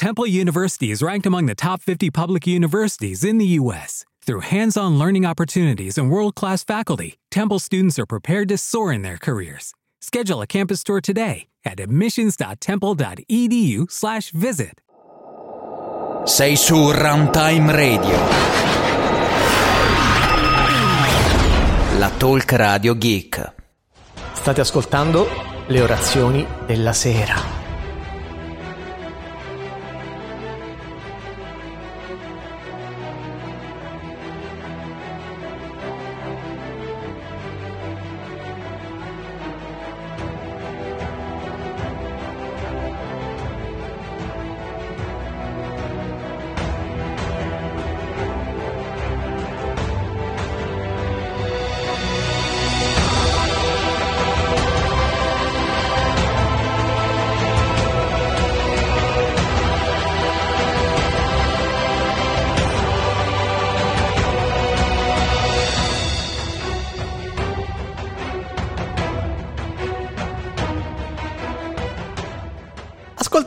Temple University is ranked among the top 50 public universities in the U.S. Through hands-on learning opportunities and world-class faculty, Temple students are prepared to soar in their careers. Schedule a campus tour today at admissions.temple.edu/visit. Sei su Runtime Radio. La talk radio geek. State ascoltando le orazioni della sera.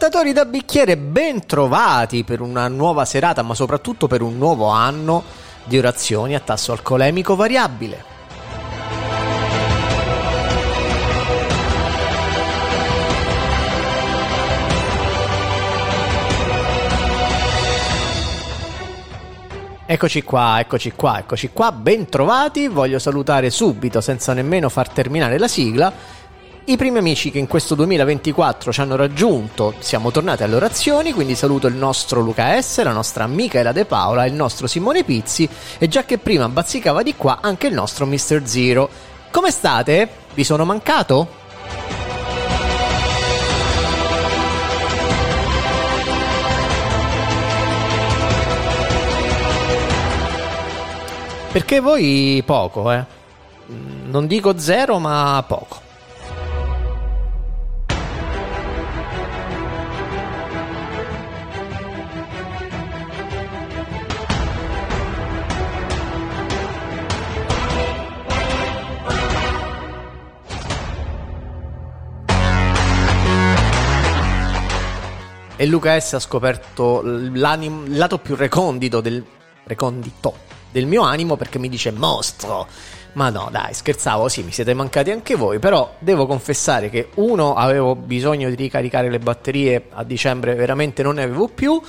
Ascoltatori da bicchiere, ben trovati per una nuova serata, ma soprattutto per un nuovo anno di orazioni a tasso alcolemico variabile. Eccoci qua, eccoci qua, eccoci qua, ben trovati. Voglio salutare subito, senza nemmeno far terminare la sigla, i primi amici che in questo 2024 ci hanno raggiunto, siamo tornati alle orazioni, quindi saluto il nostro Luca S, la nostra Michaela De Paola, il nostro Simone Pizzi e già che prima bazzicava di qua anche il nostro Mr. Zero. Come state? Vi sono mancato? Perché voi poco, eh? Non dico zero, ma poco. E Luca S ha scoperto il lato più recondito del, recondito del mio animo perché mi dice mostro. Ma no, dai, scherzavo, sì, mi siete mancati anche voi, però devo confessare che uno avevo bisogno di ricaricare le batterie a dicembre, veramente non ne avevo più.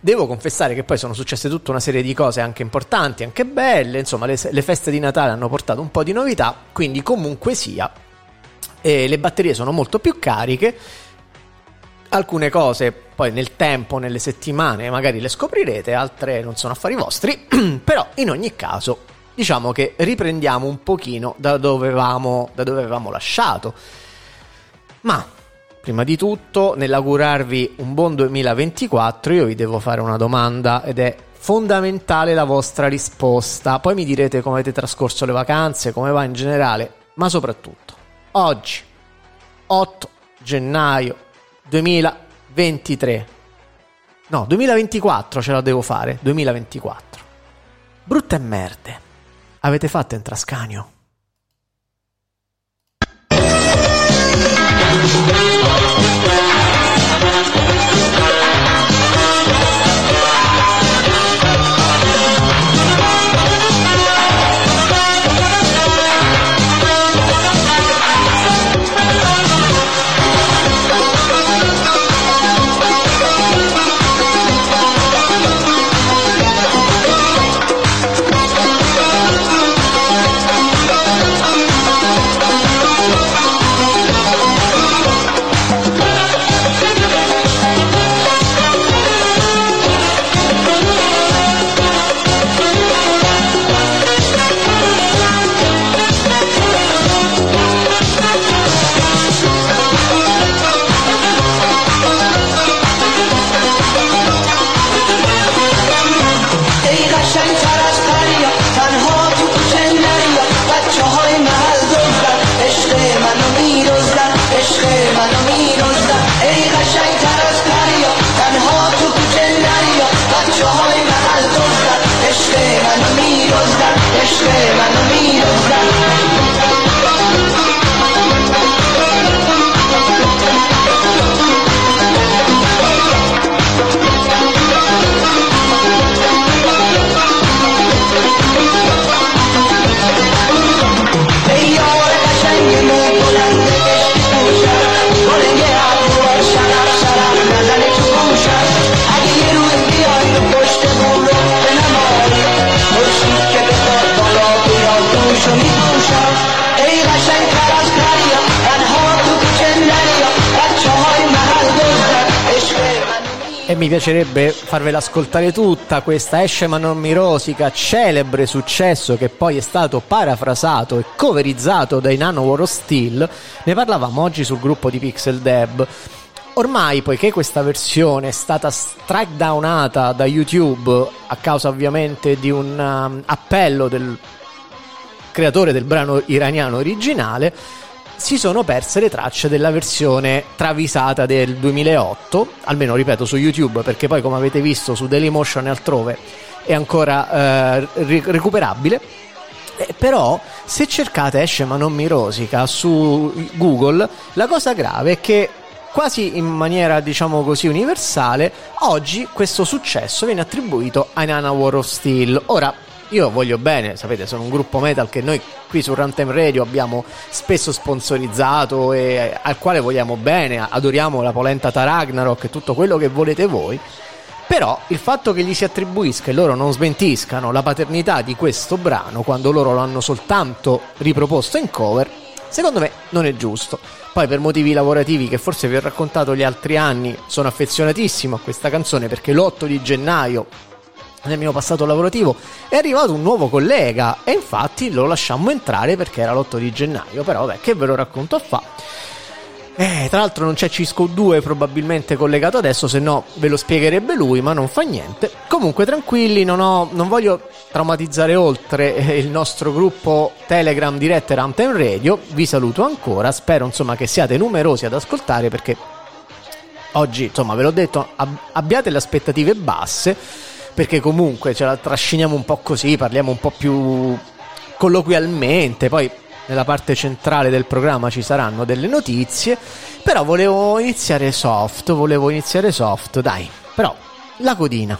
Devo confessare che poi sono successe tutta una serie di cose anche importanti, anche belle, insomma, le, le feste di Natale hanno portato un po' di novità, quindi comunque sia, eh, le batterie sono molto più cariche alcune cose poi nel tempo, nelle settimane, magari le scoprirete, altre non sono affari vostri, però in ogni caso diciamo che riprendiamo un pochino da dove avevamo, da dove avevamo lasciato. Ma prima di tutto, nell'augurarvi un buon 2024, io vi devo fare una domanda ed è fondamentale la vostra risposta. Poi mi direte come avete trascorso le vacanze, come va in generale, ma soprattutto oggi, 8 gennaio 2023. No, 2024 ce la devo fare. 2024. Brutte merde. Avete fatto in Trascanio? Piacerebbe farvela ascoltare tutta questa Esce ma non mi rosica, celebre successo che poi è stato parafrasato e coverizzato dai Nano War Steel. Ne parlavamo oggi sul gruppo di Pixel Deb. Ormai, poiché questa versione è stata strike downata da YouTube a causa ovviamente di un um, appello del creatore del brano iraniano originale, si sono perse le tracce della versione travisata del 2008, almeno ripeto su YouTube, perché poi come avete visto su Dailymotion e altrove è ancora eh, recuperabile. Eh, però se cercate esce ma non mi rosica su Google, la cosa grave è che quasi in maniera diciamo così universale, oggi questo successo viene attribuito ai Nana War of Steel. Ora, io voglio bene, sapete, sono un gruppo metal che noi qui su Runtime Radio abbiamo spesso sponsorizzato e al quale vogliamo bene, adoriamo la polenta Ragnarok e tutto quello che volete voi. Però il fatto che gli si attribuisca e loro non smentiscano la paternità di questo brano quando loro lo hanno soltanto riproposto in cover, secondo me non è giusto. Poi per motivi lavorativi che forse vi ho raccontato gli altri anni, sono affezionatissimo a questa canzone perché l'8 di gennaio nel mio passato lavorativo è arrivato un nuovo collega e infatti lo lasciammo entrare perché era l'8 di gennaio, però vabbè che ve lo racconto a fa. Eh, tra l'altro non c'è Cisco 2 probabilmente collegato adesso, se no ve lo spiegherebbe lui, ma non fa niente. Comunque tranquilli, non, ho, non voglio traumatizzare oltre eh, il nostro gruppo Telegram dirette Runtime Radio. Vi saluto ancora, spero insomma che siate numerosi ad ascoltare perché oggi, insomma, ve l'ho detto, ab- abbiate le aspettative basse perché comunque ce la trasciniamo un po' così, parliamo un po' più colloquialmente, poi nella parte centrale del programma ci saranno delle notizie, però volevo iniziare soft, volevo iniziare soft, dai, però la codina.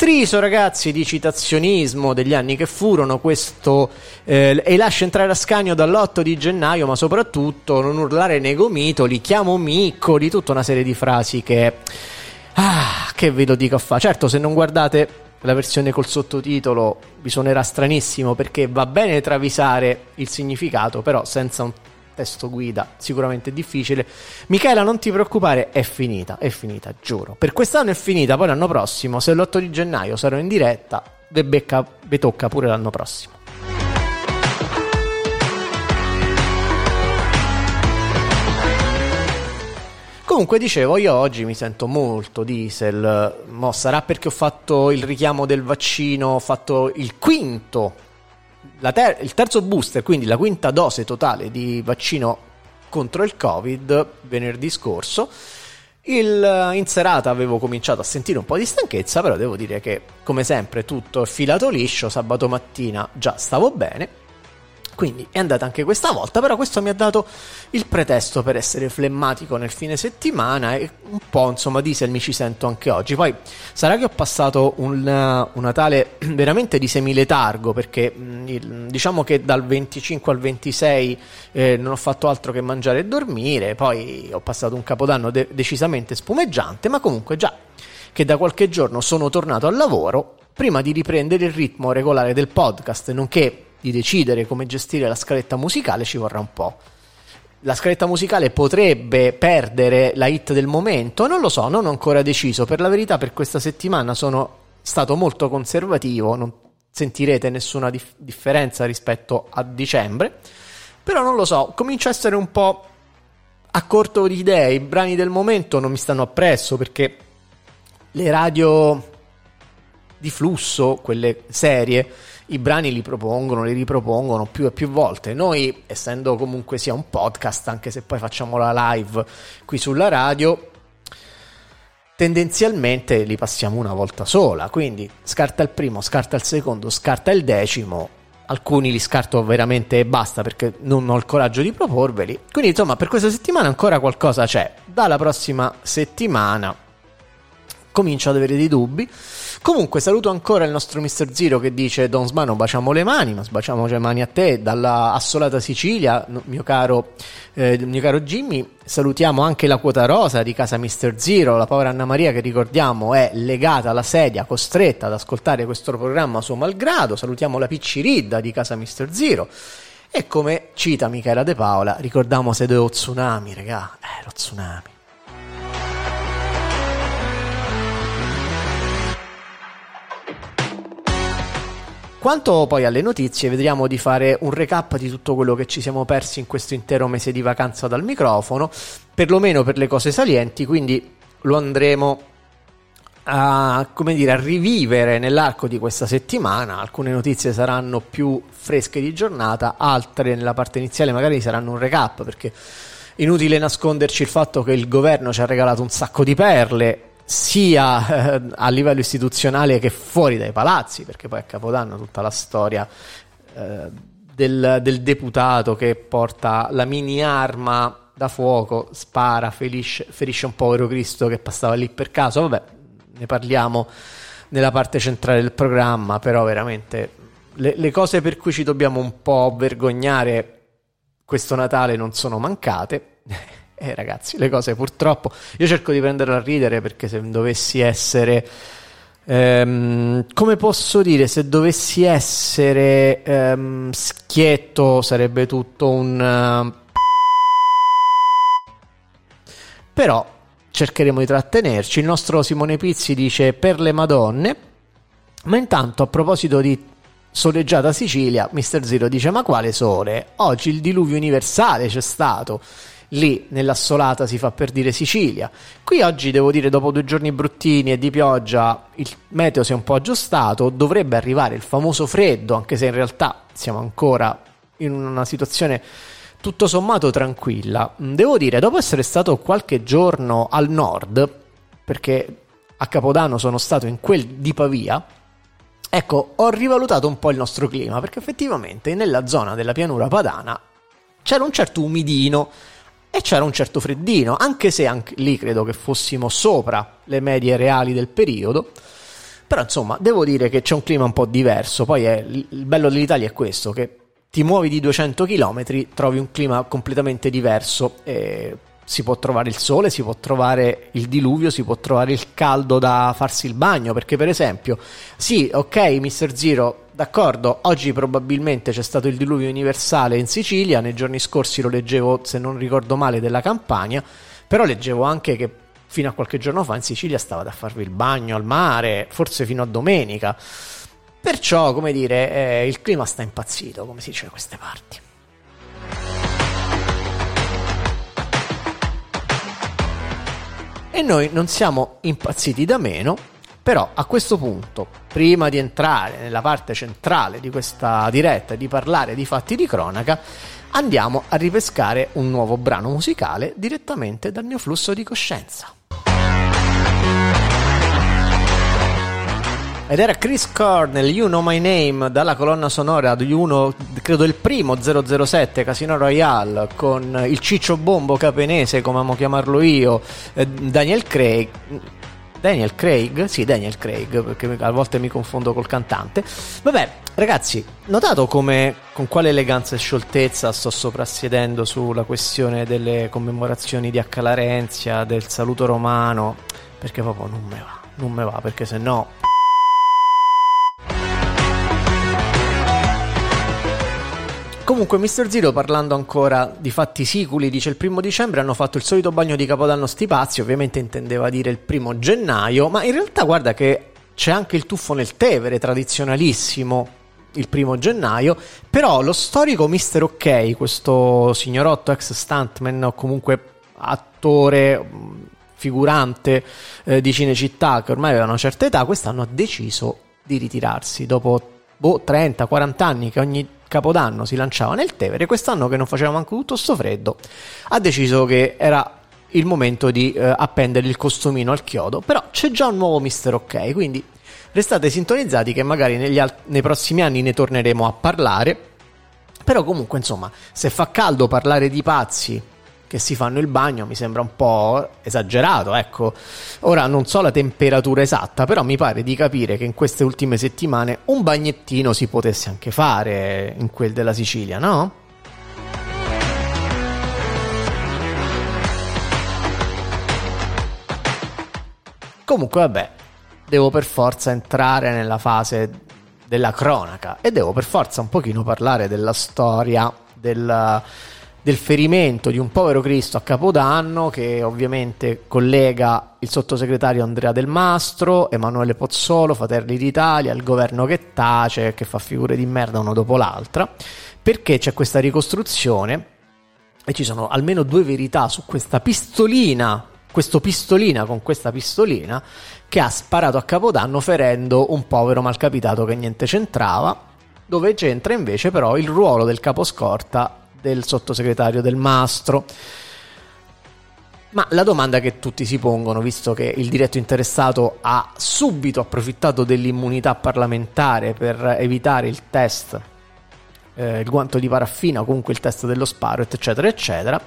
Intriso, ragazzi, di citazionismo degli anni che furono, questo eh, e lascia entrare a scagno dall'8 di gennaio, ma soprattutto non urlare nei gomitoli, chiamo miccoli, tutta una serie di frasi che. Ah, che ve lo dico a fa. Certo, se non guardate la versione col sottotitolo vi suonerà stranissimo perché va bene travisare il significato, però senza un testo guida sicuramente difficile. Michela, non ti preoccupare, è finita, è finita, giuro. Per quest'anno è finita, poi l'anno prossimo, se l'8 di gennaio sarò in diretta, ve, becca, ve tocca pure l'anno prossimo. Comunque dicevo, io oggi mi sento molto diesel, mo sarà perché ho fatto il richiamo del vaccino, ho fatto il quinto, ter- il terzo booster, quindi la quinta dose totale di vaccino contro il Covid venerdì scorso. Il, in serata avevo cominciato a sentire un po' di stanchezza, però devo dire che come sempre tutto è filato liscio, sabato mattina già stavo bene. Quindi è andata anche questa volta, però questo mi ha dato il pretesto per essere flemmatico nel fine settimana e un po' insomma diesel mi ci sento anche oggi. Poi sarà che ho passato un, un Natale veramente di semiletargo perché il- diciamo che dal 25 al 26 eh, non ho fatto altro che mangiare e dormire, poi ho passato un capodanno de- decisamente spumeggiante, ma comunque già che da qualche giorno sono tornato al lavoro, prima di riprendere il ritmo regolare del podcast, nonché di decidere come gestire la scaletta musicale, ci vorrà un po'. la scaletta musicale potrebbe perdere la hit del momento, non lo so, non ho ancora deciso. Per la verità, per questa settimana sono stato molto conservativo, non sentirete nessuna dif- differenza rispetto a dicembre. Però non lo so, comincio a essere un po' a corto di idee. I brani del momento non mi stanno appresso perché le radio di flusso, quelle serie, i brani li propongono, li ripropongono più e più volte. Noi, essendo comunque sia un podcast, anche se poi facciamo la live qui sulla radio, tendenzialmente li passiamo una volta sola. Quindi scarta il primo, scarta il secondo, scarta il decimo. Alcuni li scarto veramente e basta perché non ho il coraggio di proporveli. Quindi, insomma, per questa settimana ancora qualcosa c'è. Dalla prossima settimana comincio ad avere dei dubbi. Comunque saluto ancora il nostro Mr. Zero che dice Don Smano baciamo le mani, ma sbaciamo le mani a te dalla assolata Sicilia, mio caro, eh, mio caro Jimmy. Salutiamo anche la quota rosa di casa Mr. Zero, la povera Anna Maria che ricordiamo è legata alla sedia, costretta ad ascoltare questo programma a suo malgrado. Salutiamo la Picciridda di casa Mr. Zero. E come cita Michela De Paola, ricordiamo se lo tsunami, regà, eh, lo tsunami. Quanto poi alle notizie, vediamo di fare un recap di tutto quello che ci siamo persi in questo intero mese di vacanza dal microfono, perlomeno per le cose salienti, quindi lo andremo a, dire, a rivivere nell'arco di questa settimana. Alcune notizie saranno più fresche di giornata, altre nella parte iniziale magari saranno un recap perché inutile nasconderci il fatto che il governo ci ha regalato un sacco di perle sia eh, a livello istituzionale che fuori dai palazzi, perché poi a Capodanno tutta la storia eh, del, del, deputato che porta la mini arma da fuoco, spara, ferisce, ferisce un povero Cristo che passava lì per caso, vabbè, ne parliamo nella parte centrale del programma, però veramente le, le cose per cui ci dobbiamo un po' vergognare questo Natale non sono mancate. Eh ragazzi, le cose purtroppo... Io cerco di prenderla a ridere perché se dovessi essere... Um, come posso dire, se dovessi essere um, schietto sarebbe tutto un... Uh... Però cercheremo di trattenerci. Il nostro Simone Pizzi dice per le Madonne, ma intanto a proposito di soleggiata Sicilia, Mister Zero dice ma quale sole? Oggi il diluvio universale c'è stato lì nell'assolata si fa per dire Sicilia. Qui oggi devo dire dopo due giorni bruttini e di pioggia il meteo si è un po' aggiustato, dovrebbe arrivare il famoso freddo, anche se in realtà siamo ancora in una situazione tutto sommato tranquilla. Devo dire, dopo essere stato qualche giorno al nord, perché a Capodanno sono stato in quel di Pavia, ecco, ho rivalutato un po' il nostro clima, perché effettivamente nella zona della pianura padana c'era un certo umidino e c'era un certo freddino, anche se anche lì credo che fossimo sopra le medie reali del periodo. Però insomma, devo dire che c'è un clima un po' diverso. Poi è, il bello dell'Italia è questo, che ti muovi di 200 km, trovi un clima completamente diverso. Si può trovare il sole, si può trovare il diluvio, si può trovare il caldo da farsi il bagno. Perché, per esempio, sì, ok, Mr. Zero, D'accordo, oggi probabilmente c'è stato il diluvio universale in Sicilia, nei giorni scorsi lo leggevo, se non ricordo male, della Campania, però leggevo anche che fino a qualche giorno fa in Sicilia stava da farvi il bagno al mare, forse fino a domenica. Perciò, come dire, eh, il clima sta impazzito, come si dice da queste parti. E noi non siamo impazziti da meno, però a questo punto, prima di entrare nella parte centrale di questa diretta e di parlare di fatti di cronaca, andiamo a ripescare un nuovo brano musicale direttamente dal mio flusso di coscienza. Ed era Chris Cornell, You Know My Name, dalla colonna sonora di uno, credo il primo 007 Casino Royale, con il ciccio bombo capenese, come amo chiamarlo io, eh, Daniel Craig Daniel Craig, sì, Daniel Craig, perché a volte mi confondo col cantante. Vabbè, ragazzi, notato come con quale eleganza e scioltezza sto soprassedendo sulla questione delle commemorazioni di Accalarenzia, del saluto romano, perché proprio non me va, non me va, perché se no Comunque, Mr. Zero, parlando ancora di fatti siculi, dice il primo dicembre hanno fatto il solito bagno di Capodanno Stipazzi, ovviamente intendeva dire il primo gennaio, ma in realtà guarda che c'è anche il tuffo nel Tevere, tradizionalissimo, il primo gennaio, però lo storico Mr. Ok, questo signorotto ex stuntman o comunque attore, figurante eh, di Cinecittà che ormai aveva una certa età, quest'anno ha deciso di ritirarsi dopo boh, 30-40 anni che ogni capodanno si lanciava nel Tevere, quest'anno che non faceva manco tutto sto freddo, ha deciso che era il momento di eh, appendere il costumino al chiodo, però c'è già un nuovo Mister Ok, quindi restate sintonizzati che magari al- nei prossimi anni ne torneremo a parlare, però comunque insomma, se fa caldo parlare di pazzi che si fanno il bagno mi sembra un po' esagerato, ecco. Ora non so la temperatura esatta, però mi pare di capire che in queste ultime settimane un bagnettino si potesse anche fare in quel della Sicilia, no? Comunque, vabbè, devo per forza entrare nella fase della cronaca e devo per forza un pochino parlare della storia del, del ferimento di un povero Cristo a Capodanno che ovviamente collega il sottosegretario Andrea Del Mastro, Emanuele Pozzolo, Fratelli d'Italia, il governo che tace, che fa figure di merda uno dopo l'altra, perché c'è questa ricostruzione? E ci sono almeno due verità su questa pistolina, questo pistolina con questa pistolina che ha sparato a Capodanno ferendo un povero malcapitato che niente c'entrava, dove c'entra invece però il ruolo del caposcorta del sottosegretario del Mastro. Ma la domanda che tutti si pongono, visto che il diretto interessato ha subito approfittato dell'immunità parlamentare per evitare il test, eh, il guanto di paraffina o comunque il test dello sparo, eccetera, eccetera.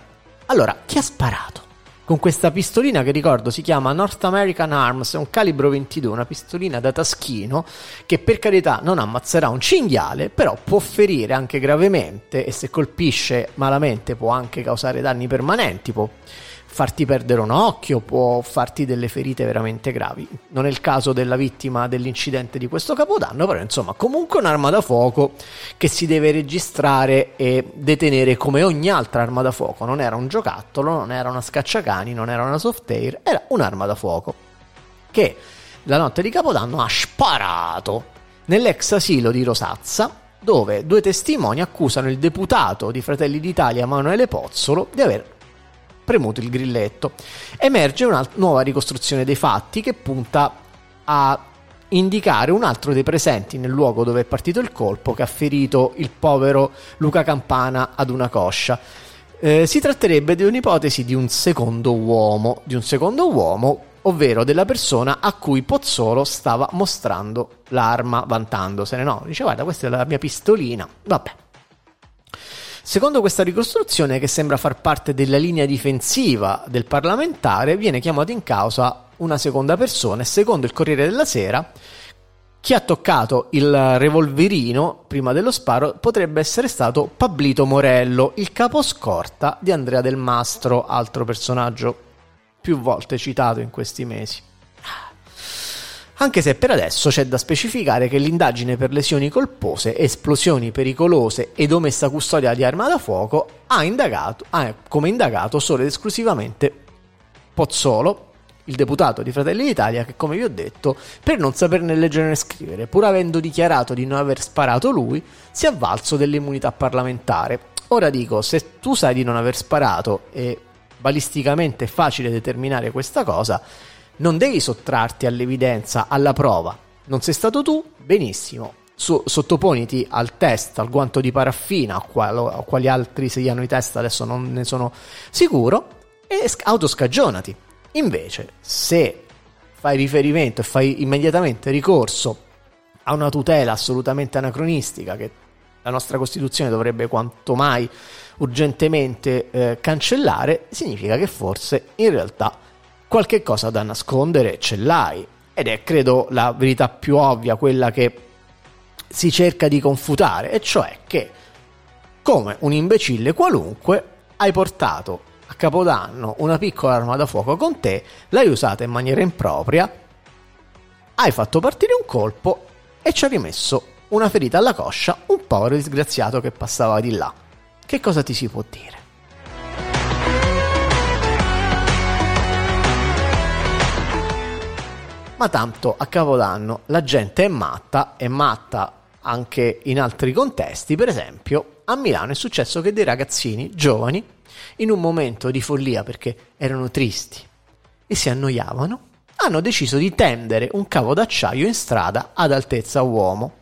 Allora, chi ha sparato? Con questa pistolina che ricordo si chiama North American Arms, è un calibro 22, una pistolina da taschino che per carità non ammazzerà un cinghiale, però può ferire anche gravemente e se colpisce malamente può anche causare danni permanenti, può farti perdere un occhio, può farti delle ferite veramente gravi. Non è il caso della vittima dell'incidente di questo capodanno, però insomma comunque un'arma da fuoco che si deve registrare e detenere come ogni altra arma da fuoco. Non era un giocattolo, non era una scacciacani, non era una soft air, era un'arma da fuoco che la notte di capodanno ha sparato nell'ex asilo di Rosazza dove due testimoni accusano il deputato di Fratelli d'Italia Emanuele Pozzolo di aver premuto il grilletto. Emerge una nuova ricostruzione dei fatti che punta a indicare un altro dei presenti nel luogo dove è partito il colpo che ha ferito il povero Luca Campana ad una coscia. Eh, si tratterebbe di un'ipotesi di un secondo uomo, di un secondo uomo, ovvero della persona a cui Pozzolo stava mostrando l'arma vantandosene. No, dice guarda questa è la mia pistolina, vabbè. Secondo questa ricostruzione, che sembra far parte della linea difensiva del parlamentare, viene chiamata in causa una seconda persona e secondo il Corriere della Sera chi ha toccato il revolverino prima dello sparo potrebbe essere stato Pablito Morello, il caposcorta di Andrea Del Mastro, altro personaggio più volte citato in questi mesi. Anche se per adesso c'è da specificare che l'indagine per lesioni colpose, esplosioni pericolose ed omessa custodia di arma da fuoco ha, indagato, ha come indagato solo ed esclusivamente Pozzolo, il deputato di Fratelli d'Italia, che come vi ho detto, per non saperne leggere né scrivere, pur avendo dichiarato di non aver sparato lui, si è avvalso dell'immunità parlamentare. Ora dico, se tu sai di non aver sparato e balisticamente è facile determinare questa cosa, non devi sottrarti all'evidenza, alla prova. Non sei stato tu? Benissimo. So- sottoponiti al test, al guanto di paraffina, a, qual- a quali altri siano i test, adesso non ne sono sicuro, e sc- autoscagionati. Invece, se fai riferimento e fai immediatamente ricorso a una tutela assolutamente anacronistica che la nostra Costituzione dovrebbe quanto mai urgentemente eh, cancellare, significa che forse in realtà qualche cosa da nascondere ce l'hai. Ed è, credo, la verità più ovvia, quella che si cerca di confutare, e cioè che, come un imbecille qualunque, hai portato a Capodanno una piccola arma da fuoco con te, l'hai usata in maniera impropria, hai fatto partire un colpo e ci hai rimesso una ferita alla coscia un povero disgraziato che passava di là. Che cosa ti si può dire? Ma tanto a Capodanno la gente è matta, è matta anche in altri contesti, per esempio a Milano è successo che dei ragazzini giovani, in un momento di follia perché erano tristi e si annoiavano, hanno deciso di tendere un cavo d'acciaio in strada ad altezza uomo.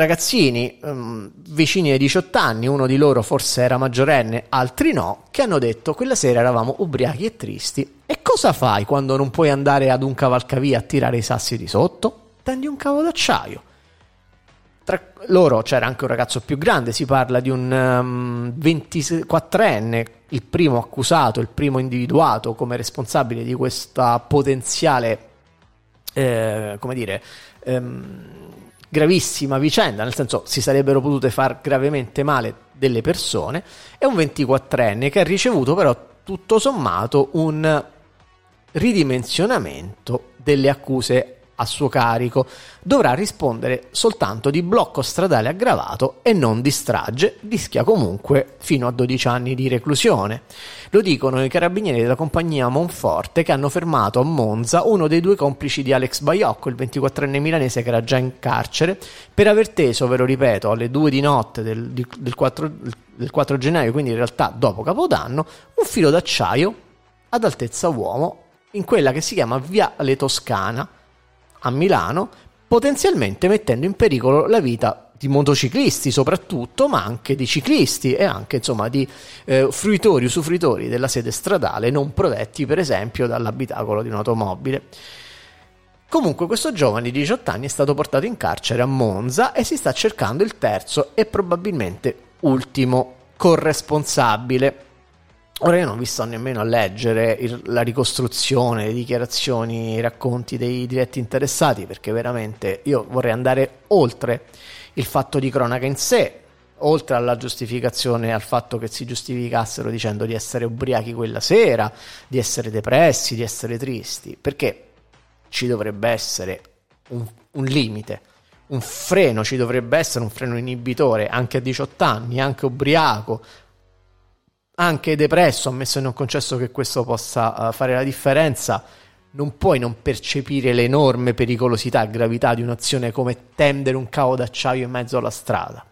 Ragazzini ehm, vicini ai 18 anni, uno di loro forse era maggiorenne, altri no, che hanno detto quella sera eravamo ubriachi e tristi. E cosa fai quando non puoi andare ad un cavalcavia a tirare i sassi di sotto? Tendi un cavo d'acciaio. Tra loro c'era anche un ragazzo più grande, si parla di un um, 24enne, il primo accusato, il primo individuato come responsabile di questa potenziale, eh, come dire, ehm, gravissima vicenda, nel senso si sarebbero potute far gravemente male delle persone, è un 24enne che ha ricevuto però tutto sommato un ridimensionamento delle accuse a suo carico, dovrà rispondere soltanto di blocco stradale aggravato e non di strage, rischia comunque fino a 12 anni di reclusione. Lo dicono i carabinieri della compagnia Monforte che hanno fermato a Monza uno dei due complici di Alex Baiocco, il 24enne milanese che era già in carcere, per aver teso, ve lo ripeto, alle 2 di notte del, del, 4, del 4 gennaio, quindi in realtà dopo Capodanno, un filo d'acciaio ad altezza uomo in quella che si chiama Viale Toscana, a Milano, potenzialmente mettendo in pericolo la vita di motociclisti soprattutto, ma anche di ciclisti e anche insomma di eh, fruitori, usufruitori della sede stradale non protetti per esempio dall'abitacolo di un'automobile. Comunque questo giovane di 18 anni è stato portato in carcere a Monza e si sta cercando il terzo e probabilmente ultimo corresponsabile. Ora io non vi sto nemmeno a leggere il, la ricostruzione, le dichiarazioni, i racconti dei diretti interessati, perché veramente io vorrei andare oltre il fatto di cronaca in sé, oltre alla giustificazione, al fatto che si giustificassero dicendo di essere ubriachi quella sera, di essere depressi, di essere tristi, perché ci dovrebbe essere un, un limite, un freno, ci dovrebbe essere un freno inibitore anche a 18 anni, anche ubriaco, anche depresso, ammesso e non concesso che questo possa uh, fare la differenza, non puoi non percepire l'enorme pericolosità e gravità di un'azione come tendere un cavo d'acciaio in mezzo alla strada.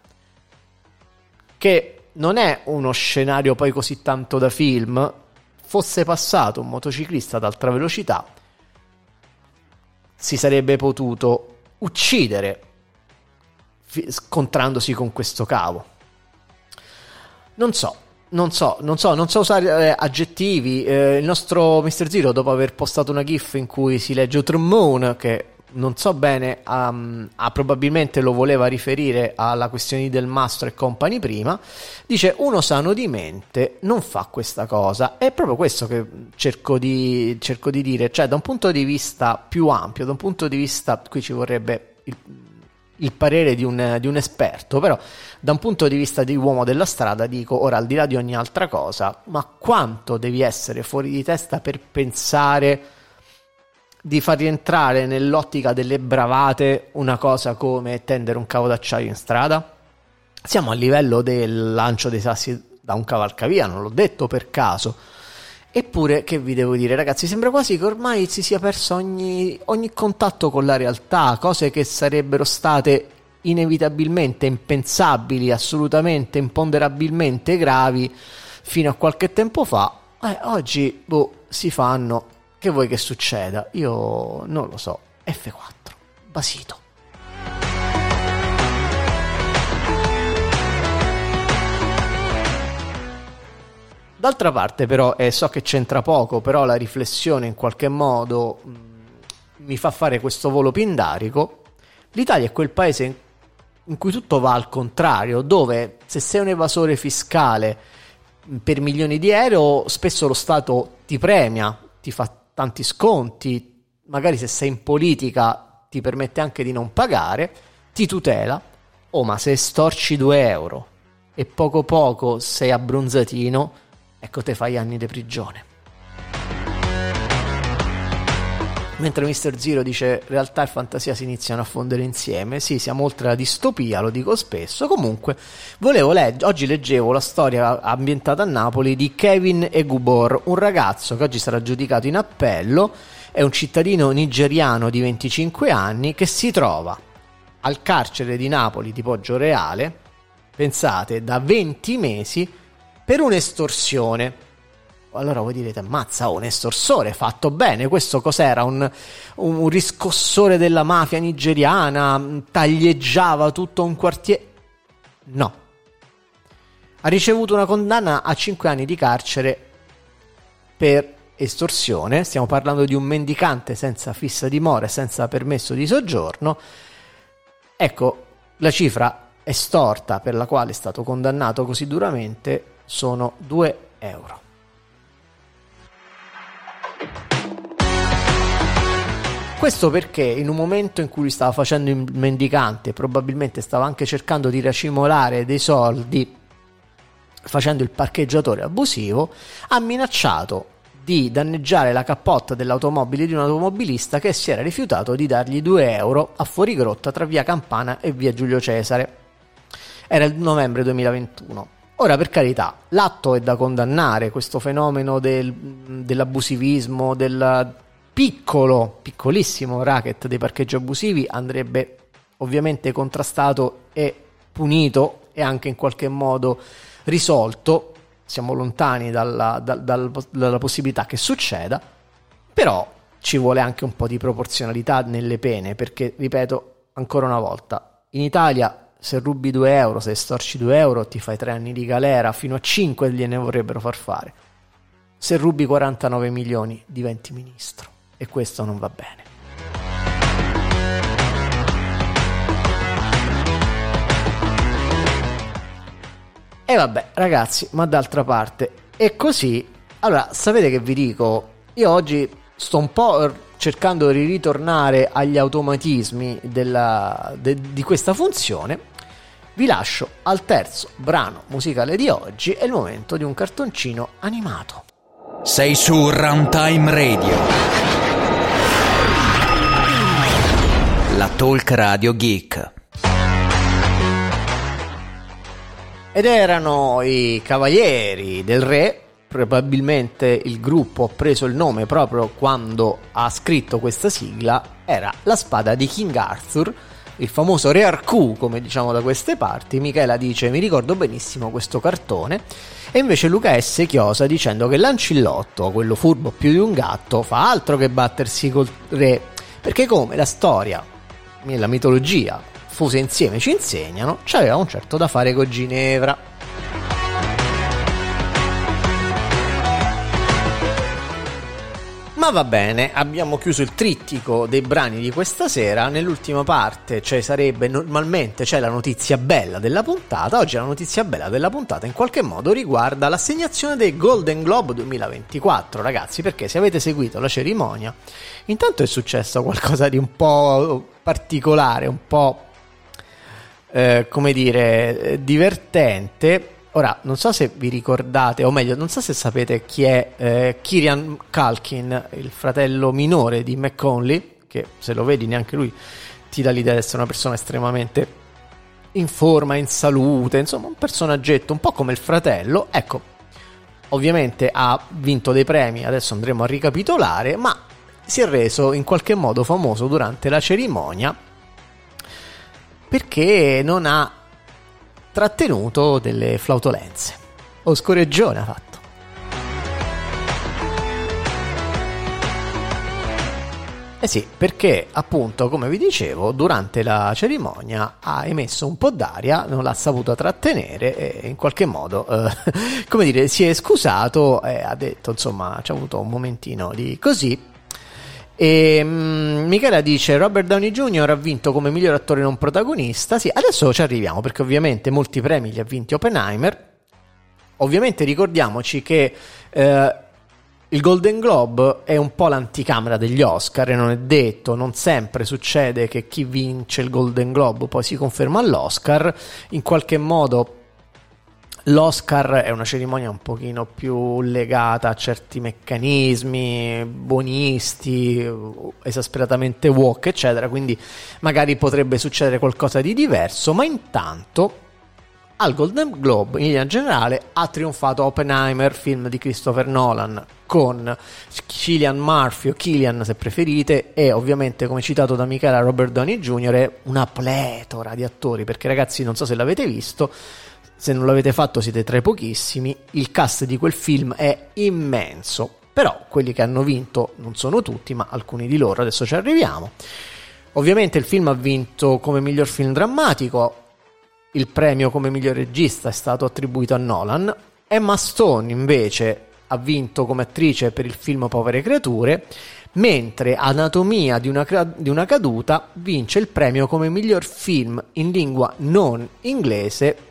Che non è uno scenario poi così tanto da film. Fosse passato un motociclista ad alta velocità, si sarebbe potuto uccidere scontrandosi con questo cavo. Non so, non so, non so, non so usare eh, aggettivi. Eh, il nostro Mr. Zero, dopo aver postato una GIF in cui si legge Moon, che non so bene, um, ah, probabilmente lo voleva riferire alla questione del mastro e compagni prima, dice uno sano di mente non fa questa cosa. È proprio questo che cerco di, cerco di dire, cioè da un punto di vista più ampio, da un punto di vista, qui ci vorrebbe il il parere di un, di un, esperto, però da un punto di vista di uomo della strada dico, ora al di là di ogni altra cosa, ma quanto devi essere fuori di testa per pensare di far rientrare nell'ottica delle bravate una cosa come tendere un cavo d'acciaio in strada? Siamo a livello del lancio dei sassi da un cavalcavia, non l'ho detto per caso Eppure, che vi devo dire, ragazzi, sembra quasi che ormai si sia perso ogni, ogni contatto con la realtà, cose che sarebbero state inevitabilmente impensabili, assolutamente, imponderabilmente gravi fino a qualche tempo fa. Eh, oggi, boh, si fanno. Che vuoi che succeda? Io non lo so. F4. Basito. D'altra parte però, e so che c'entra poco, però la riflessione in qualche modo mh, mi fa fare questo volo pindarico, l'Italia è quel paese in cui tutto va al contrario, dove se sei un evasore fiscale per milioni di euro, spesso lo Stato ti premia, ti fa tanti sconti, magari se sei in politica ti permette anche di non pagare, ti tutela, oh ma se storci 2 euro e poco poco sei abbronzatino, ecco te fai anni di prigione. Mentre Mr. Zero dice realtà e fantasia si iniziano a fondere insieme. Sì, siamo oltre la distopia, lo dico spesso. Comunque, volevo leggere, oggi leggevo la storia ambientata a Napoli di Kevin Egubor, un ragazzo che oggi sarà giudicato in appello, è un cittadino nigeriano di 25 anni che si trova al carcere di Napoli di Poggio Reale, pensate, da 20 mesi per un'estorsione. Allora voi direte, ammazza, oh, un estorsore fatto bene, questo cos'era? Un, un riscossore della mafia nigeriana, taglieggiava tutto un quartiere? No. Ha ricevuto una condanna a 5 anni di carcere per estorsione, stiamo parlando di un mendicante senza fissa dimora e senza permesso di soggiorno. Ecco, la cifra estorta per la quale è stato condannato così duramente sono 2 euro. Questo perché in un momento in cui stava facendo il mendicante, probabilmente stava anche cercando di racimolare dei soldi facendo il parcheggiatore abusivo, ha minacciato di danneggiare la cappotta dell'automobile di un automobilista che si era rifiutato di dargli 2 euro a fuorigrotta tra via Campana e via Giulio Cesare. Era il novembre 2021. Ora, per carità, l'atto è da condannare, questo fenomeno del, dell'abusivismo, del piccolo, piccolissimo racket dei parcheggi abusivi andrebbe ovviamente contrastato e punito e anche in qualche modo risolto. Siamo lontani dalla, dal, dal, dalla possibilità che succeda, però ci vuole anche un po' di proporzionalità nelle pene, perché, ripeto ancora una volta, in Italia se rubi 2 euro, se estorci 2 euro, ti fai 3 anni di galera, fino a 5 gliene vorrebbero far fare. Se rubi 49 milioni, diventi ministro e questo non va bene. E vabbè, ragazzi, ma d'altra parte è così. Allora, sapete che vi dico? Io oggi sto un po' cercando di ritornare agli automatismi della, de, di questa funzione. Vi lascio al terzo brano musicale di oggi, è il momento di un cartoncino animato. Sei su Runtime Radio. La Talk Radio Geek. Ed erano i Cavalieri del Re. Probabilmente il gruppo ha preso il nome proprio quando ha scritto questa sigla. Era la spada di King Arthur, il famoso Re Arcù, come diciamo da queste parti. Michela dice: Mi ricordo benissimo questo cartone. E invece Luca S. chiosa dicendo che l'ancillotto, quello furbo più di un gatto, fa altro che battersi col re. Perché come la storia e la mitologia fuse insieme ci insegnano, c'aveva un certo da fare con Ginevra. Ma va bene, abbiamo chiuso il trittico dei brani di questa sera. Nell'ultima parte cioè sarebbe normalmente c'è la notizia bella della puntata. Oggi la notizia bella della puntata in qualche modo riguarda l'assegnazione dei Golden Globe 2024, ragazzi, perché se avete seguito la cerimonia, intanto è successo qualcosa di un po' particolare, un po' eh, come dire, divertente Ora, non so se vi ricordate, o meglio, non so se sapete chi è eh, Kirian Kalkin, il fratello minore di McConley, che se lo vedi neanche lui ti dà l'idea di essere una persona estremamente in forma, in salute, insomma un personaggetto un po' come il fratello. Ecco, ovviamente ha vinto dei premi, adesso andremo a ricapitolare, ma si è reso in qualche modo famoso durante la cerimonia perché non ha trattenuto delle flautolenze. O scorreggione ha fatto. Eh sì, perché appunto, come vi dicevo, durante la cerimonia ha emesso un po' d'aria, non l'ha saputo trattenere e in qualche modo, eh, come dire, si è scusato e ha detto, insomma, c'è avuto un momentino di così e um, Michela dice: Robert Downey Jr. ha vinto come miglior attore non protagonista. Sì, adesso ci arriviamo perché ovviamente molti premi li ha vinti Oppenheimer. Ovviamente ricordiamoci che eh, il Golden Globe è un po' l'anticamera degli Oscar e non è detto, non sempre succede che chi vince il Golden Globe poi si conferma all'Oscar. In qualche modo L'Oscar è una cerimonia un pochino più legata a certi meccanismi buonisti, esasperatamente woke, eccetera, quindi magari potrebbe succedere qualcosa di diverso, ma intanto al Golden Globe in linea generale ha trionfato Oppenheimer, film di Christopher Nolan, con Cillian Murphy o Killian se preferite e ovviamente come citato da Michela Robert Downey Jr. una pletora di attori, perché ragazzi non so se l'avete visto, se non l'avete fatto siete tra i pochissimi, il cast di quel film è immenso, però quelli che hanno vinto non sono tutti, ma alcuni di loro, adesso ci arriviamo. Ovviamente il film ha vinto come miglior film drammatico, il premio come miglior regista è stato attribuito a Nolan, Emma Stone invece ha vinto come attrice per il film Povere creature, mentre Anatomia di una, di una caduta vince il premio come miglior film in lingua non inglese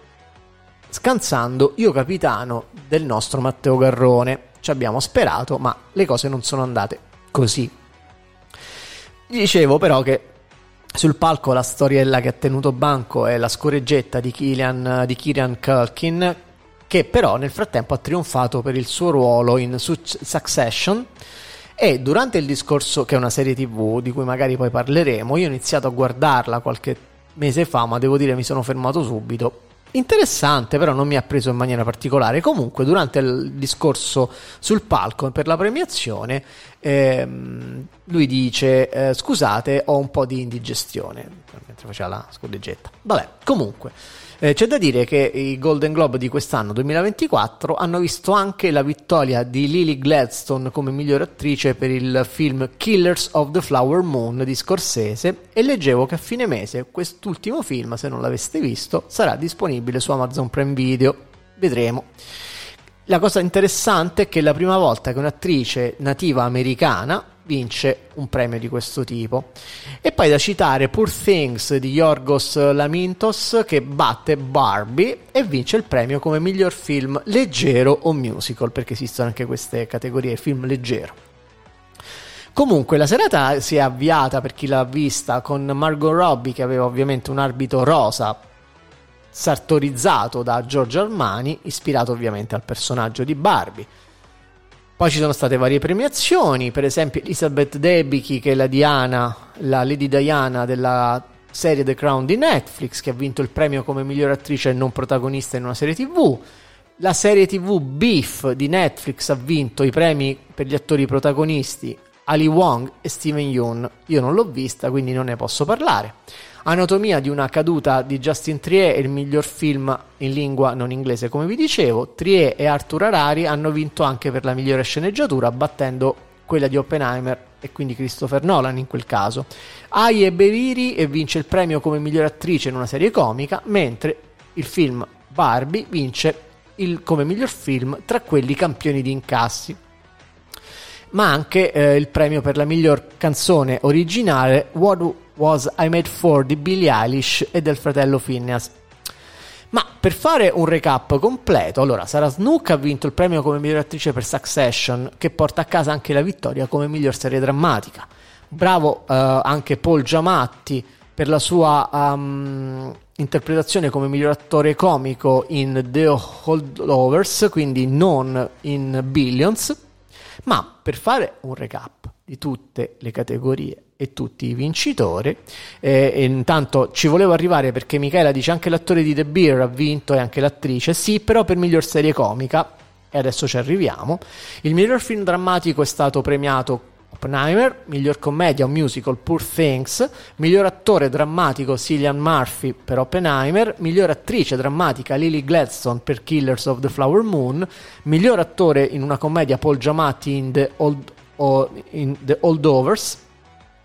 scansando Io Capitano del nostro Matteo Garrone. Ci abbiamo sperato, ma le cose non sono andate così. Dicevo però che sul palco la storiella che ha tenuto banco è la scorreggetta di Killian, di Kieran Culkin, che però nel frattempo ha trionfato per il suo ruolo in Succession. E durante il discorso, che è una serie tv di cui magari poi parleremo, io ho iniziato a guardarla qualche mese fa, ma devo dire mi sono fermato subito Interessante, però non mi ha preso in maniera particolare. Comunque, durante il discorso sul palco per la premiazione, ehm, lui dice: eh, Scusate, ho un po' di indigestione. Mentre faceva la scorreggetta. Vabbè, comunque. Eh, c'è da dire che i Golden Globe di quest'anno 2024 hanno visto anche la vittoria di Lily Gladstone come miglior attrice per il film Killers of the Flower Moon di Scorsese e leggevo che a fine mese quest'ultimo film, se non l'aveste visto, sarà disponibile su Amazon Prime Video. Vedremo. La cosa interessante è che è la prima volta che un'attrice nativa americana vince un premio di questo tipo. E poi da citare Poor Things di Yorgos Lamintos che batte Barbie e vince il premio come miglior film leggero o musical, perché esistono anche queste categorie, film leggero. Comunque la serata si è avviata per chi l'ha vista con Margot Robbie che aveva ovviamente un arbitro rosa sartorizzato da Giorgio Armani, ispirato ovviamente al personaggio di Barbie. Poi ci sono state varie premiazioni, per esempio Elizabeth Debicki, che è la Diana, la Lady Diana della serie The Crown di Netflix, che ha vinto il premio come miglior attrice non protagonista in una serie TV. La serie TV Beef di Netflix ha vinto i premi per gli attori protagonisti Ali Wong e Steven Yeun. Io non l'ho vista, quindi non ne posso parlare. Anatomia di una caduta di Justin Trier è il miglior film in lingua non inglese, come vi dicevo. Trier e Arthur Harari hanno vinto anche per la migliore sceneggiatura, battendo quella di Oppenheimer e quindi Christopher Nolan in quel caso. Ai e Beriri e vince il premio come miglior attrice in una serie comica, mentre il film Barbie vince il, come miglior film tra quelli campioni di incassi ma anche eh, il premio per la miglior canzone originale What Was I Made For di Billie Eilish e del fratello Phineas. Ma per fare un recap completo, allora Sarah Snook ha vinto il premio come miglior attrice per Succession, che porta a casa anche la vittoria come miglior serie drammatica. Bravo eh, anche Paul Giamatti per la sua um, interpretazione come miglior attore comico in The Holdovers, quindi non in Billions. Ma per fare un recap di tutte le categorie e tutti i vincitori. Eh, e intanto ci volevo arrivare perché Michela dice anche l'attore di The Beer ha vinto e anche l'attrice. Sì, però per miglior serie comica. E adesso ci arriviamo. Il miglior film drammatico è stato premiato Oppenheimer, miglior commedia o musical Poor Things, miglior attore drammatico Cillian Murphy per Oppenheimer, miglior attrice drammatica Lily Gladstone per Killers of the Flower Moon, miglior attore in una commedia Paul Giamatti in The, Old, o, in the Holdovers,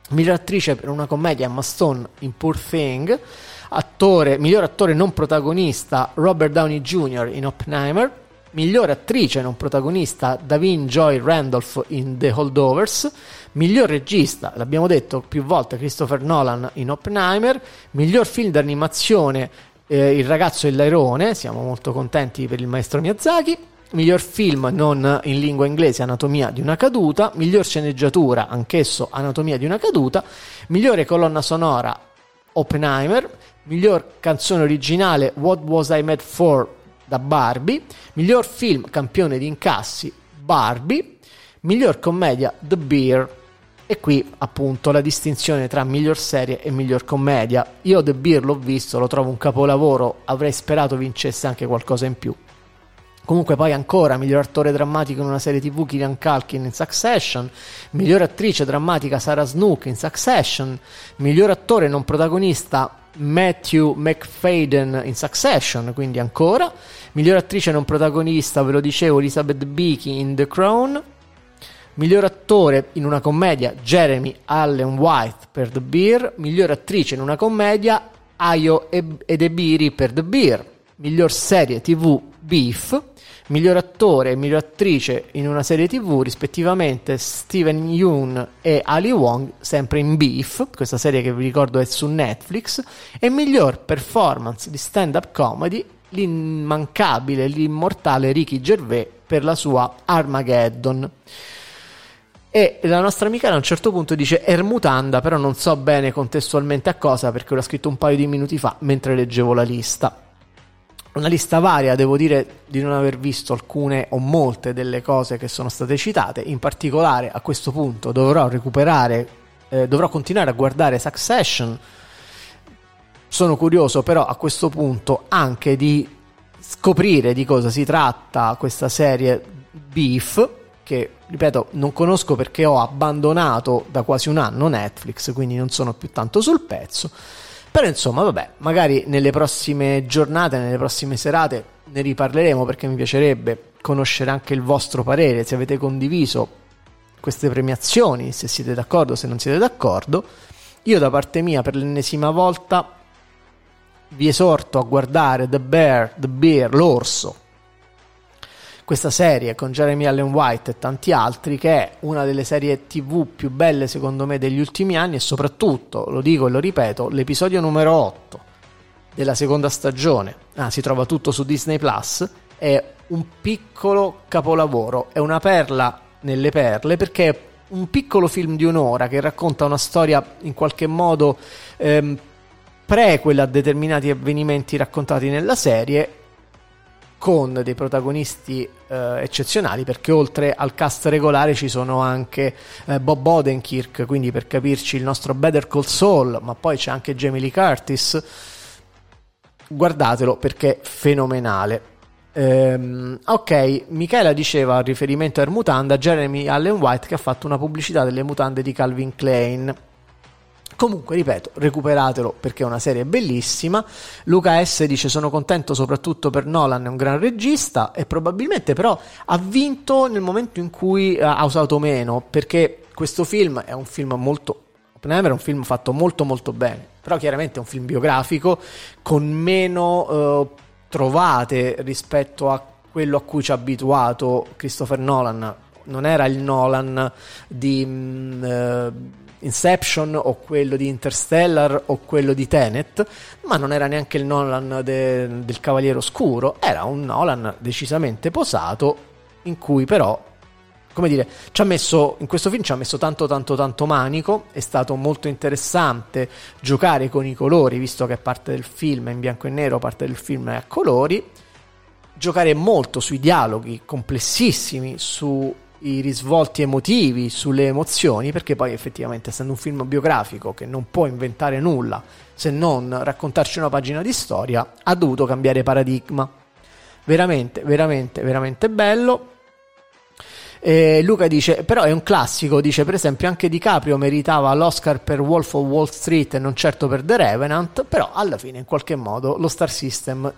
miglior attrice per una commedia Emma Stone in Poor Thing, attore, miglior attore non protagonista Robert Downey Jr. in Oppenheimer, miglior attrice non protagonista Davin Joy Randolph in The Holdovers, miglior regista, l'abbiamo detto più volte, Christopher Nolan in Oppenheimer, miglior film d'animazione eh, Il ragazzo e l'airone, siamo molto contenti per il maestro Miyazaki, miglior film non in lingua inglese Anatomia di una caduta, miglior sceneggiatura anch'esso Anatomia di una caduta, migliore colonna sonora Oppenheimer, miglior canzone originale What Was I Made For da Barbie, miglior film campione di incassi Barbie, miglior commedia The Beer. E qui appunto la distinzione tra miglior serie e miglior commedia. Io The Beer l'ho visto, lo trovo un capolavoro, avrei sperato vincesse anche qualcosa in più. Comunque poi ancora miglior attore drammatico in una serie tv Killian Culkin in Succession, miglior attrice drammatica Sarah Snook in Succession, miglior attore non protagonista Matthew McFadden in Succession, quindi ancora, miglior attrice non protagonista, ve lo dicevo, Elizabeth Beakey in The Crown, miglior attore in una commedia Jeremy Allen White per The Beer, miglior attrice in una commedia Ayo Edebiri per The Beer, miglior serie tv Beef, miglior attore e miglior attrice in una serie tv, rispettivamente Steven Yeun e Ali Wong, sempre in Beef, questa serie che vi ricordo è su Netflix, e miglior performance di stand-up comedy, l'immancabile, l'immortale Ricky Gervais per la sua Armageddon. E la nostra amica a un certo punto dice Ermutanda, però non so bene contestualmente a cosa perché l'ho scritto un paio di minuti fa mentre leggevo la lista una lista varia, devo dire di non aver visto alcune o molte delle cose che sono state citate, in particolare a questo punto dovrò recuperare, eh, dovrò continuare a guardare Succession, sono curioso però a questo punto anche di scoprire di cosa si tratta questa serie Beef, che ripeto non conosco perché ho abbandonato da quasi un anno Netflix, quindi non sono più tanto sul pezzo però insomma, vabbè, magari nelle prossime giornate, nelle prossime serate ne riparleremo perché mi piacerebbe conoscere anche il vostro parere, se avete condiviso queste premiazioni, se siete d'accordo, se non siete d'accordo. Io da parte mia per l'ennesima volta vi esorto a guardare The Bear, The Bear, l'orso, questa serie con Jeremy Allen White e tanti altri, che è una delle serie TV più belle secondo me degli ultimi anni e soprattutto, lo dico e lo ripeto, l'episodio numero 8 della seconda stagione, ah, si trova tutto su Disney Plus, è un piccolo capolavoro, è una perla nelle perle perché è un piccolo film di un'ora che racconta una storia in qualche modo ehm, prequel a determinati avvenimenti raccontati nella serie con dei protagonisti eh, eccezionali perché oltre al cast regolare ci sono anche eh, Bob Odenkirk, quindi per capirci il nostro Better Call Saul, ma poi c'è anche Jamie Lee Curtis. Guardatelo perché è fenomenale. Ehm, ok, Michela diceva riferimento a Mutanda Jeremy Allen White che ha fatto una pubblicità delle mutande di Calvin Klein Comunque, ripeto, recuperatelo perché è una serie bellissima. Luca S dice: Sono contento soprattutto per Nolan, è un gran regista e probabilmente però ha vinto nel momento in cui eh, ha usato meno perché questo film è un film molto. Oppenheimer è un film fatto molto molto bene, però chiaramente è un film biografico con meno eh, trovate rispetto a quello a cui ci ha abituato Christopher Nolan. Non era il Nolan di. Mh, mm, eh, Inception o quello di Interstellar o quello di Tenet, ma non era neanche il Nolan de, del Cavaliere Oscuro, era un Nolan decisamente posato in cui però come dire, ci ha messo, in questo film ci ha messo tanto tanto tanto manico, è stato molto interessante giocare con i colori, visto che parte del film è in bianco e nero, parte del film è a colori, giocare molto sui dialoghi complessissimi, su i risvolti emotivi, sulle emozioni, perché poi effettivamente essendo un film biografico che non può inventare nulla se non raccontarci una pagina di storia, ha dovuto cambiare paradigma. Veramente, veramente, veramente bello. E Luca dice: Però è un classico. Dice, per esempio, anche DiCaprio meritava l'Oscar per Wolf of Wall Street e non certo per The Revenant. Però alla fine, in qualche modo, lo Star System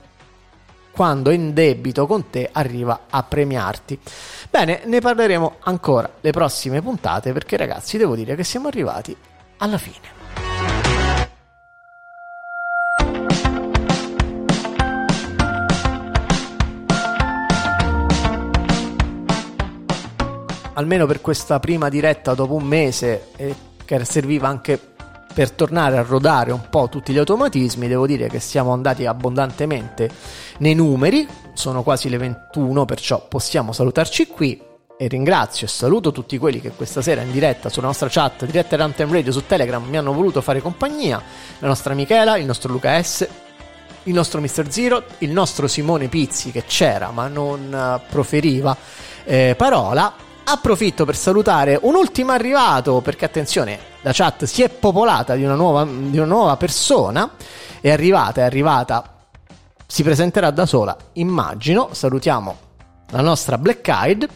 quando è in debito con te arriva a premiarti. Bene, ne parleremo ancora le prossime puntate perché ragazzi devo dire che siamo arrivati alla fine. Almeno per questa prima diretta dopo un mese, eh, che serviva anche per tornare a rodare un po' tutti gli automatismi, devo dire che siamo andati abbondantemente nei numeri, sono quasi le 21, perciò possiamo salutarci qui e ringrazio e saluto tutti quelli che questa sera in diretta sulla nostra chat diretta Runtime Radio su Telegram mi hanno voluto fare compagnia, la nostra Michela, il nostro Luca S, il nostro Mr. Zero, il nostro Simone Pizzi che c'era ma non eh, proferiva eh, parola. Approfitto per salutare un ultimo arrivato perché attenzione, la chat si è popolata di una nuova, di una nuova persona. È arrivata, è arrivata, si presenterà da sola, immagino. Salutiamo la nostra Black Eyed.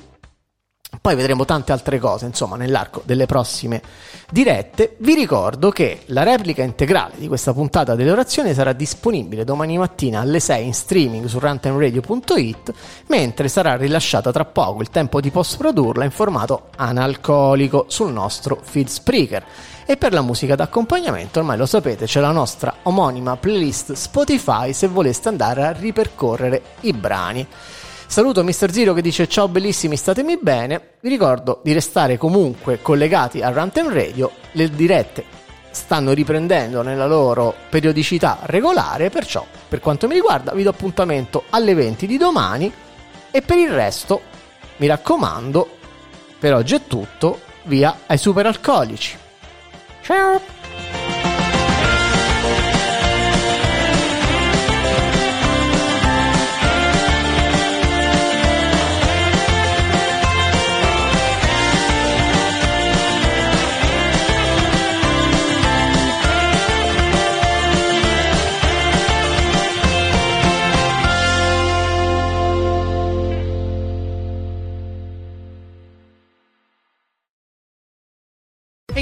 Poi vedremo tante altre cose, insomma, nell'arco delle prossime dirette. Vi ricordo che la replica integrale di questa puntata delle orazioni sarà disponibile domani mattina alle 6 in streaming su runtimeradio.it, mentre sarà rilasciata tra poco il tempo di post produrla in formato analcolico sul nostro feed Spreaker. E per la musica d'accompagnamento, ormai lo sapete, c'è la nostra omonima playlist Spotify se voleste andare a ripercorrere i brani. Saluto Mr. Zero che dice ciao bellissimi, statemi bene. Vi ricordo di restare comunque collegati a Runtime Radio, le dirette stanno riprendendo nella loro periodicità regolare, perciò per quanto mi riguarda vi do appuntamento alle 20 di domani e per il resto mi raccomando, per oggi è tutto, via ai superalcolici. Ciao!